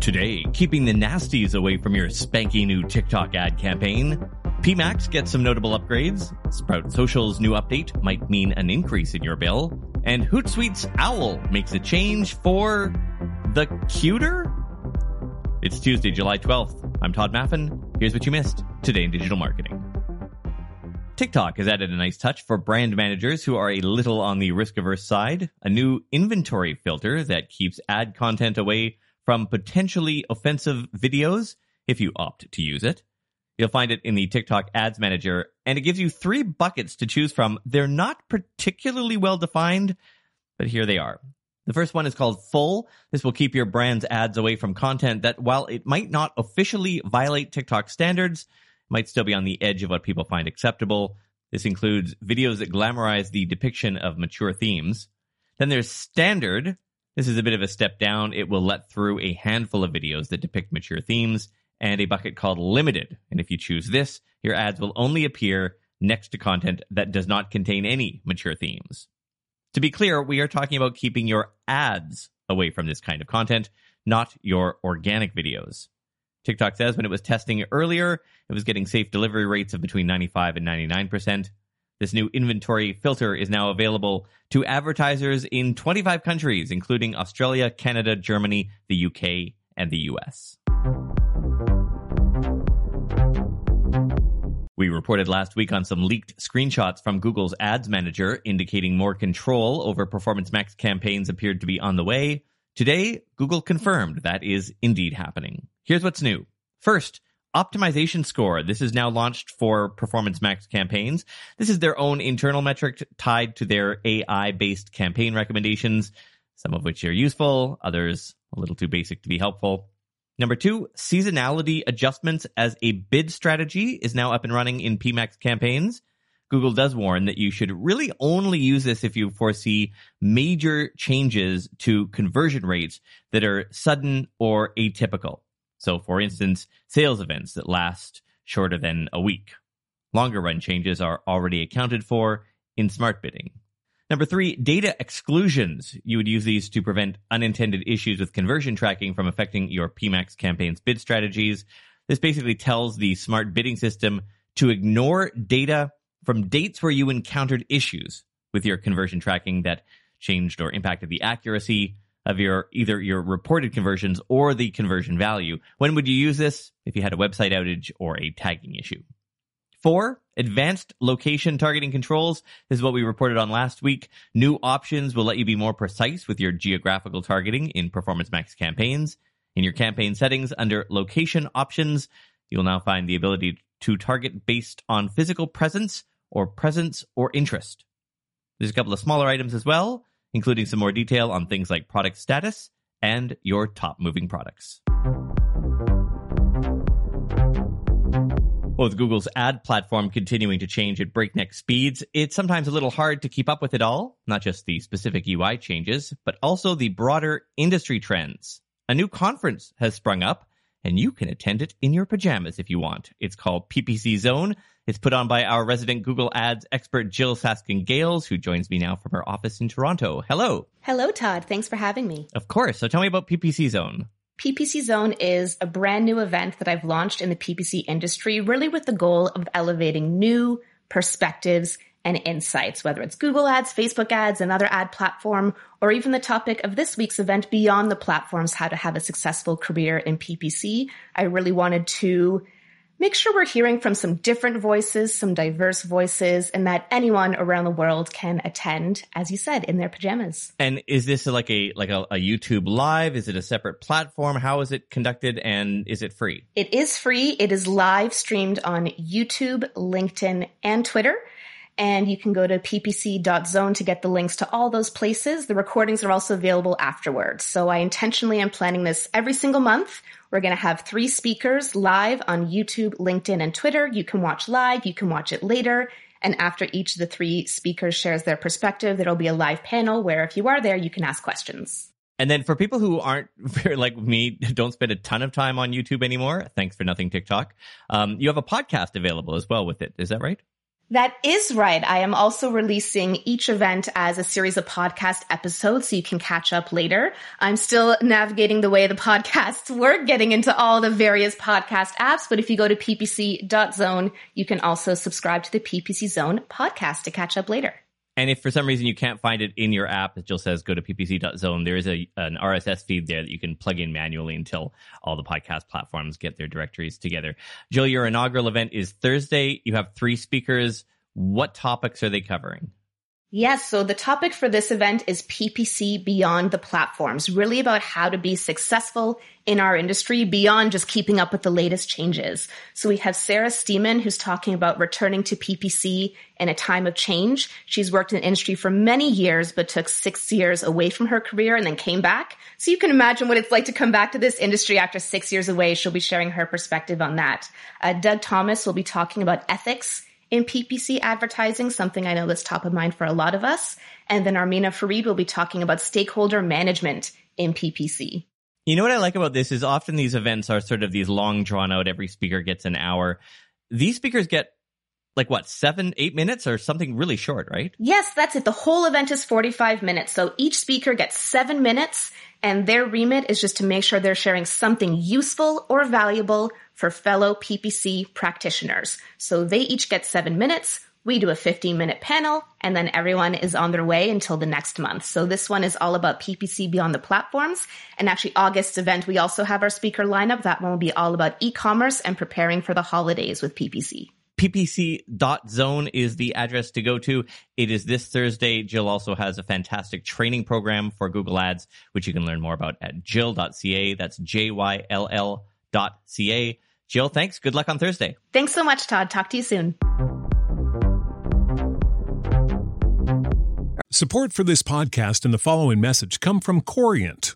Today, keeping the nasties away from your spanky new TikTok ad campaign. PMax gets some notable upgrades. Sprout Social's new update might mean an increase in your bill. And Hootsuite's Owl makes a change for the cuter? It's Tuesday, July 12th. I'm Tod Maffin. Here's what you missed today in digital marketing. TikTok has added a nice touch for brand managers who are a little on the risk averse side. A new inventory filter that keeps ad content away from potentially offensive videos if you opt to use it. You'll find it in the TikTok Ads Manager, and it gives you three buckets to choose from. They're not particularly well defined, but here they are. The first one is called Full. This will keep your brand's ads away from content that, while it might not officially violate TikTok standards, might still be on the edge of what people find acceptable. This includes videos that glamorize the depiction of mature themes. Then there's Standard, this is a bit of a step down. It will let through a handful of videos that depict mature themes and a bucket called limited. And if you choose this, your ads will only appear next to content that does not contain any mature themes. To be clear, we are talking about keeping your ads away from this kind of content, not your organic videos. TikTok says when it was testing earlier, it was getting safe delivery rates of between 95 and 99%. This new inventory filter is now available to advertisers in 25 countries, including Australia, Canada, Germany, the UK, and the US. We reported last week on some leaked screenshots from Google's ads manager indicating more control over Performance Max campaigns appeared to be on the way. Today, Google confirmed that is indeed happening. Here's what's new. First, optimization score. This is now launched for Performance Max campaigns. This is their own internal metric tied to their AI based campaign recommendations, some of which are useful, others a little too basic to be helpful. Number two, seasonality adjustments as a bid strategy is now up and running in PMax campaigns. Google does warn that you should really only use this if you foresee major changes to conversion rates that are sudden or atypical. So, for instance, sales events that last shorter than a week. Longer run changes are already accounted for in smart bidding. Number three, data exclusions. You would use these to prevent unintended issues with conversion tracking from affecting your PMax campaign's bid strategies. This basically tells the smart bidding system to ignore data from dates where you encountered issues with your conversion tracking that changed or impacted the accuracy of your either your reported conversions or the conversion value. When would you use this? If you had a website outage or a tagging issue. Four, advanced location targeting controls. This is what we reported on last week. New options will let you be more precise with your geographical targeting in Performance Max campaigns. In your campaign settings under location options, you'll now find the ability to target based on physical presence or presence or interest. There's a couple of smaller items as well including some more detail on things like product status and your top moving products. With Google's ad platform continuing to change at breakneck speeds, it's sometimes a little hard to keep up with it all, not just the specific UI changes, but also the broader industry trends. A new conference has sprung up, and you can attend it in your pajamas if you want. It's called PPC Zone, it's put on by our resident Google Ads expert, Jyll Saskin Gales, who joins me now from her office in Toronto. Hello. Hello, Tod. Thanks for having me. Of course. So tell me about PPC Zone. PPC Zone is a brand new event that I've launched in the PPC industry, really with the goal of elevating new perspectives and insights, whether it's Google Ads, Facebook Ads, another ad platform, or even the topic of this week's event, Beyond the Platforms, How to Have a Successful Career in PPC. I really wanted to make sure we're hearing from some different voices, some diverse voices, and that anyone around the world can attend, as you said, in their pajamas. And is this like a like a, a, YouTube live? Is it a separate platform? How is it conducted and is it free? It is free. It is live streamed on YouTube, LinkedIn, and Twitter. And you can go to ppc.zone to get the links to all those places. The recordings are also available afterwards. So I intentionally am planning this every single month we're going to have three speakers live on YouTube, LinkedIn, and Twitter. You can watch live, you can watch it later. And after each of the three speakers shares their perspective, there'll be a live panel where if you are there, you can ask questions. And then for people who aren't like me, don't spend a ton of time on YouTube anymore. Thanks for nothing TikTok. Um, you have a podcast available as well with it. Is that right? That is right. I am also releasing each event as a series of podcast episodes so you can catch up later. I'm still navigating the way the podcasts work, getting into all the various podcast apps. But if you go to ppc.zone, you can also subscribe to the PPC Zone podcast to catch up later. And if for some reason you can't find it in your app, it just says go to ppc.zone. There is a an RSS feed there that you can plug in manually until all the podcast platforms get their directories together. Jyll, your inaugural event is Thursday. You have three speakers. What topics are they covering? Yes. So the topic for this event is PPC beyond the platforms, really about how to be successful in our industry beyond just keeping up with the latest changes. So we have Sarah Stemen, who's talking about returning to PPC in a time of change. She's worked in the industry for many years, but took six years away from her career and then came back. So you can imagine what it's like to come back to this industry after six years away. She'll be sharing her perspective on that. Uh, Doug Thomas will be talking about ethics in PPC advertising, something I know that's top of mind for a lot of us. And then Armina Farid will be talking about stakeholder management in PPC. You know what I like about this is often these events are sort of these long drawn out, every speaker gets an hour. These speakers get like what, seven, eight minutes or something really short, right? Yes, that's it. The whole event is 45 minutes. So each speaker gets seven minutes and their remit is just to make sure they're sharing something useful or valuable for fellow PPC practitioners. So they each get seven minutes. We do a 15 minute panel and then everyone is on their way until the next month. So this one is all about PPC beyond the platforms. And actually August's event, we also have our speaker lineup. That one will be all about e-commerce and preparing for the holidays with PPC ppc.zone is the address to go to. It is this Thursday. Jyll also has a fantastic training program for Google Ads, which you can learn more about at jyll.ca. That's J-Y-L-L dot C-A. Jyll, thanks. Good luck on Thursday. Thanks so much, Tod. Talk to you soon. Support for this podcast and the following message come from Corient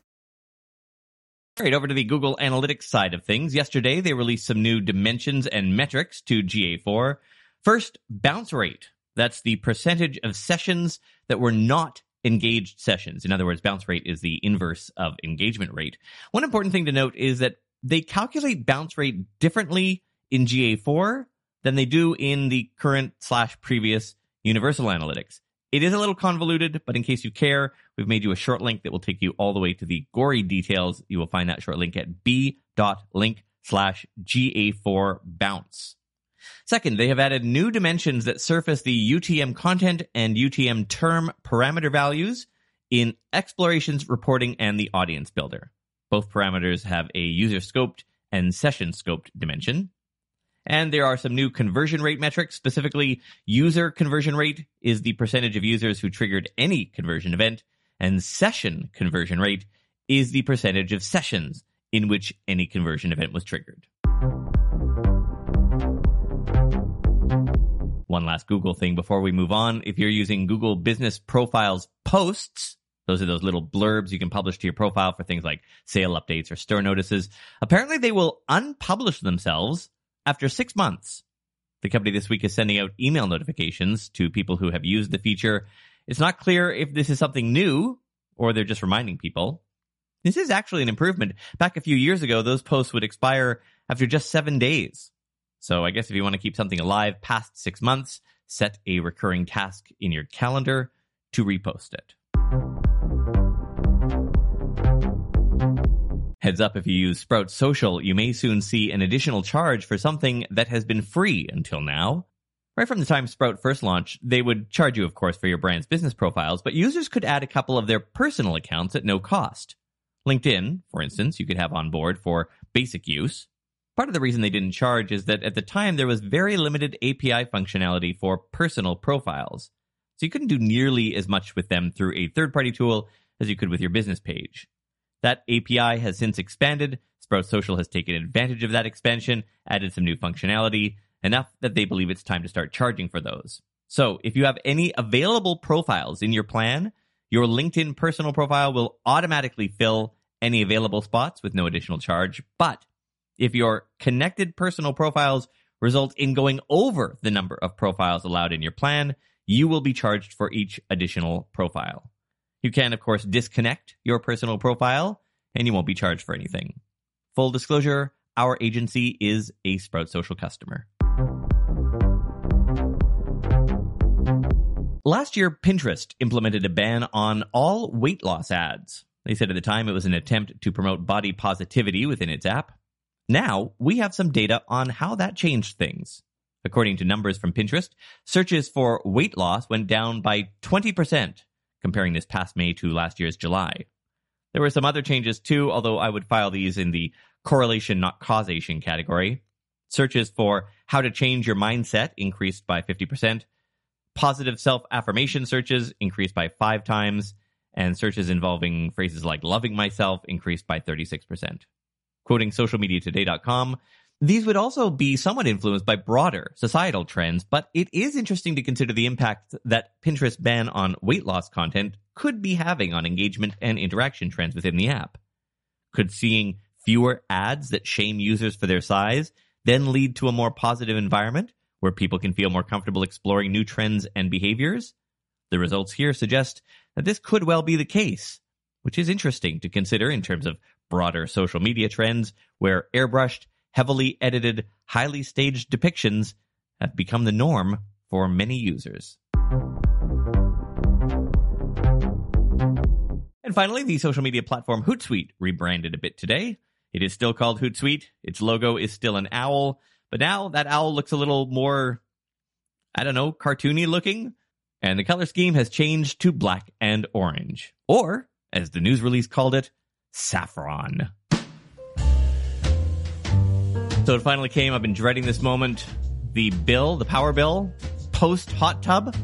Right, over to the Google Analytics side of things. Yesterday, they released some new dimensions and metrics to GA4. First, bounce rate. That's the percentage of sessions that were not engaged sessions. In other words, bounce rate is the inverse of engagement rate. One important thing to note is that they calculate bounce rate differently in GA4 than they do in the current slash previous Universal Analytics. It is a little convoluted, but in case you care, we've made you a short link that will take you all the way to the gory details. You will find that short link at b.link slash GA4 bounce. Second, they have added new dimensions that surface the UTM content and UTM term parameter values in explorations, reporting, and the audience builder. Both parameters have a user scoped and session scoped dimension. And there are some new conversion rate metrics. Specifically, user conversion rate is the percentage of users who triggered any conversion event, and session conversion rate is the percentage of sessions in which any conversion event was triggered. One last Google thing before we move on. If you're using Google Business Profiles posts, those are those little blurbs you can publish to your profile for things like sale updates or store notices. Apparently they will unpublish themselves after six months, the company this week is sending out email notifications to people who have used the feature. It's not clear if this is something new or they're just reminding people. This is actually an improvement. Back a few years ago, those posts would expire after just seven days. So I guess if you want to keep something alive past six months, set a recurring task in your calendar to repost it. Heads up if you use Sprout Social, you may soon see an additional charge for something that has been free until now. Right from the time Sprout first launched, they would charge you, of course, for your brand's business profiles, but users could add a couple of their personal accounts at no cost. LinkedIn, for instance, you could have on board for basic use. Part of the reason they didn't charge is that at the time there was very limited API functionality for personal profiles. So you couldn't do nearly as much with them through a third party tool as you could with your business page. That API has since expanded. Sprout Social has taken advantage of that expansion, added some new functionality, enough that they believe it's time to start charging for those. So if you have any available profiles in your plan, your LinkedIn personal profile will automatically fill any available spots with no additional charge. But if your connected personal profiles result in going over the number of profiles allowed in your plan, you will be charged for each additional profile. You can, of course, disconnect your personal profile and you won't be charged for anything. Full disclosure, our agency is a Sprout Social customer. Last year, Pinterest implemented a ban on all weight loss ads. They said at the time it was an attempt to promote body positivity within its app. Now, we have some data on how that changed things. According to numbers from Pinterest, searches for weight loss went down by 20% comparing this past May to last year's July. There were some other changes too, although I would file these in the correlation, not causation category. Searches for how to change your mindset increased by 50%. Positive self affirmation searches increased by five times. And searches involving phrases like loving myself increased by 36%. Quoting socialmediatoday.com, these would also be somewhat influenced by broader societal trends, but it is interesting to consider the impact that Pinterest ban on weight loss content could be having on engagement and interaction trends within the app. Could seeing fewer ads that shame users for their size then lead to a more positive environment where people can feel more comfortable exploring new trends and behaviors? The results here suggest that this could well be the case, which is interesting to consider in terms of broader social media trends where airbrushed heavily edited, highly staged depictions have become the norm for many users. And finally, the social media platform Hootsuite rebranded a bit today. It is still called Hootsuite. Its logo is still an owl, but now that owl looks a little more, I don't know, cartoony looking. And the color scheme has changed to black and orange. Or, as the news release called it, saffron. So it finally came. I've been dreading this moment. The bill, the power bill, post hot tub,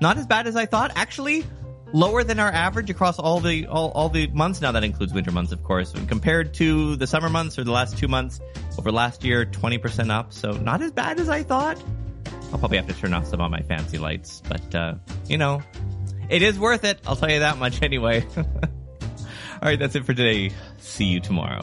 not as bad as I thought. Actually, lower than our average across all the all, all the months. Now that includes winter months, of course. Compared to the summer months or the last two months over last year, twenty percent up. So not as bad as I thought. I'll probably have to turn off some of my fancy lights, but uh, you know, it is worth it. I'll tell you that much anyway. all right, that's it for today. See you tomorrow.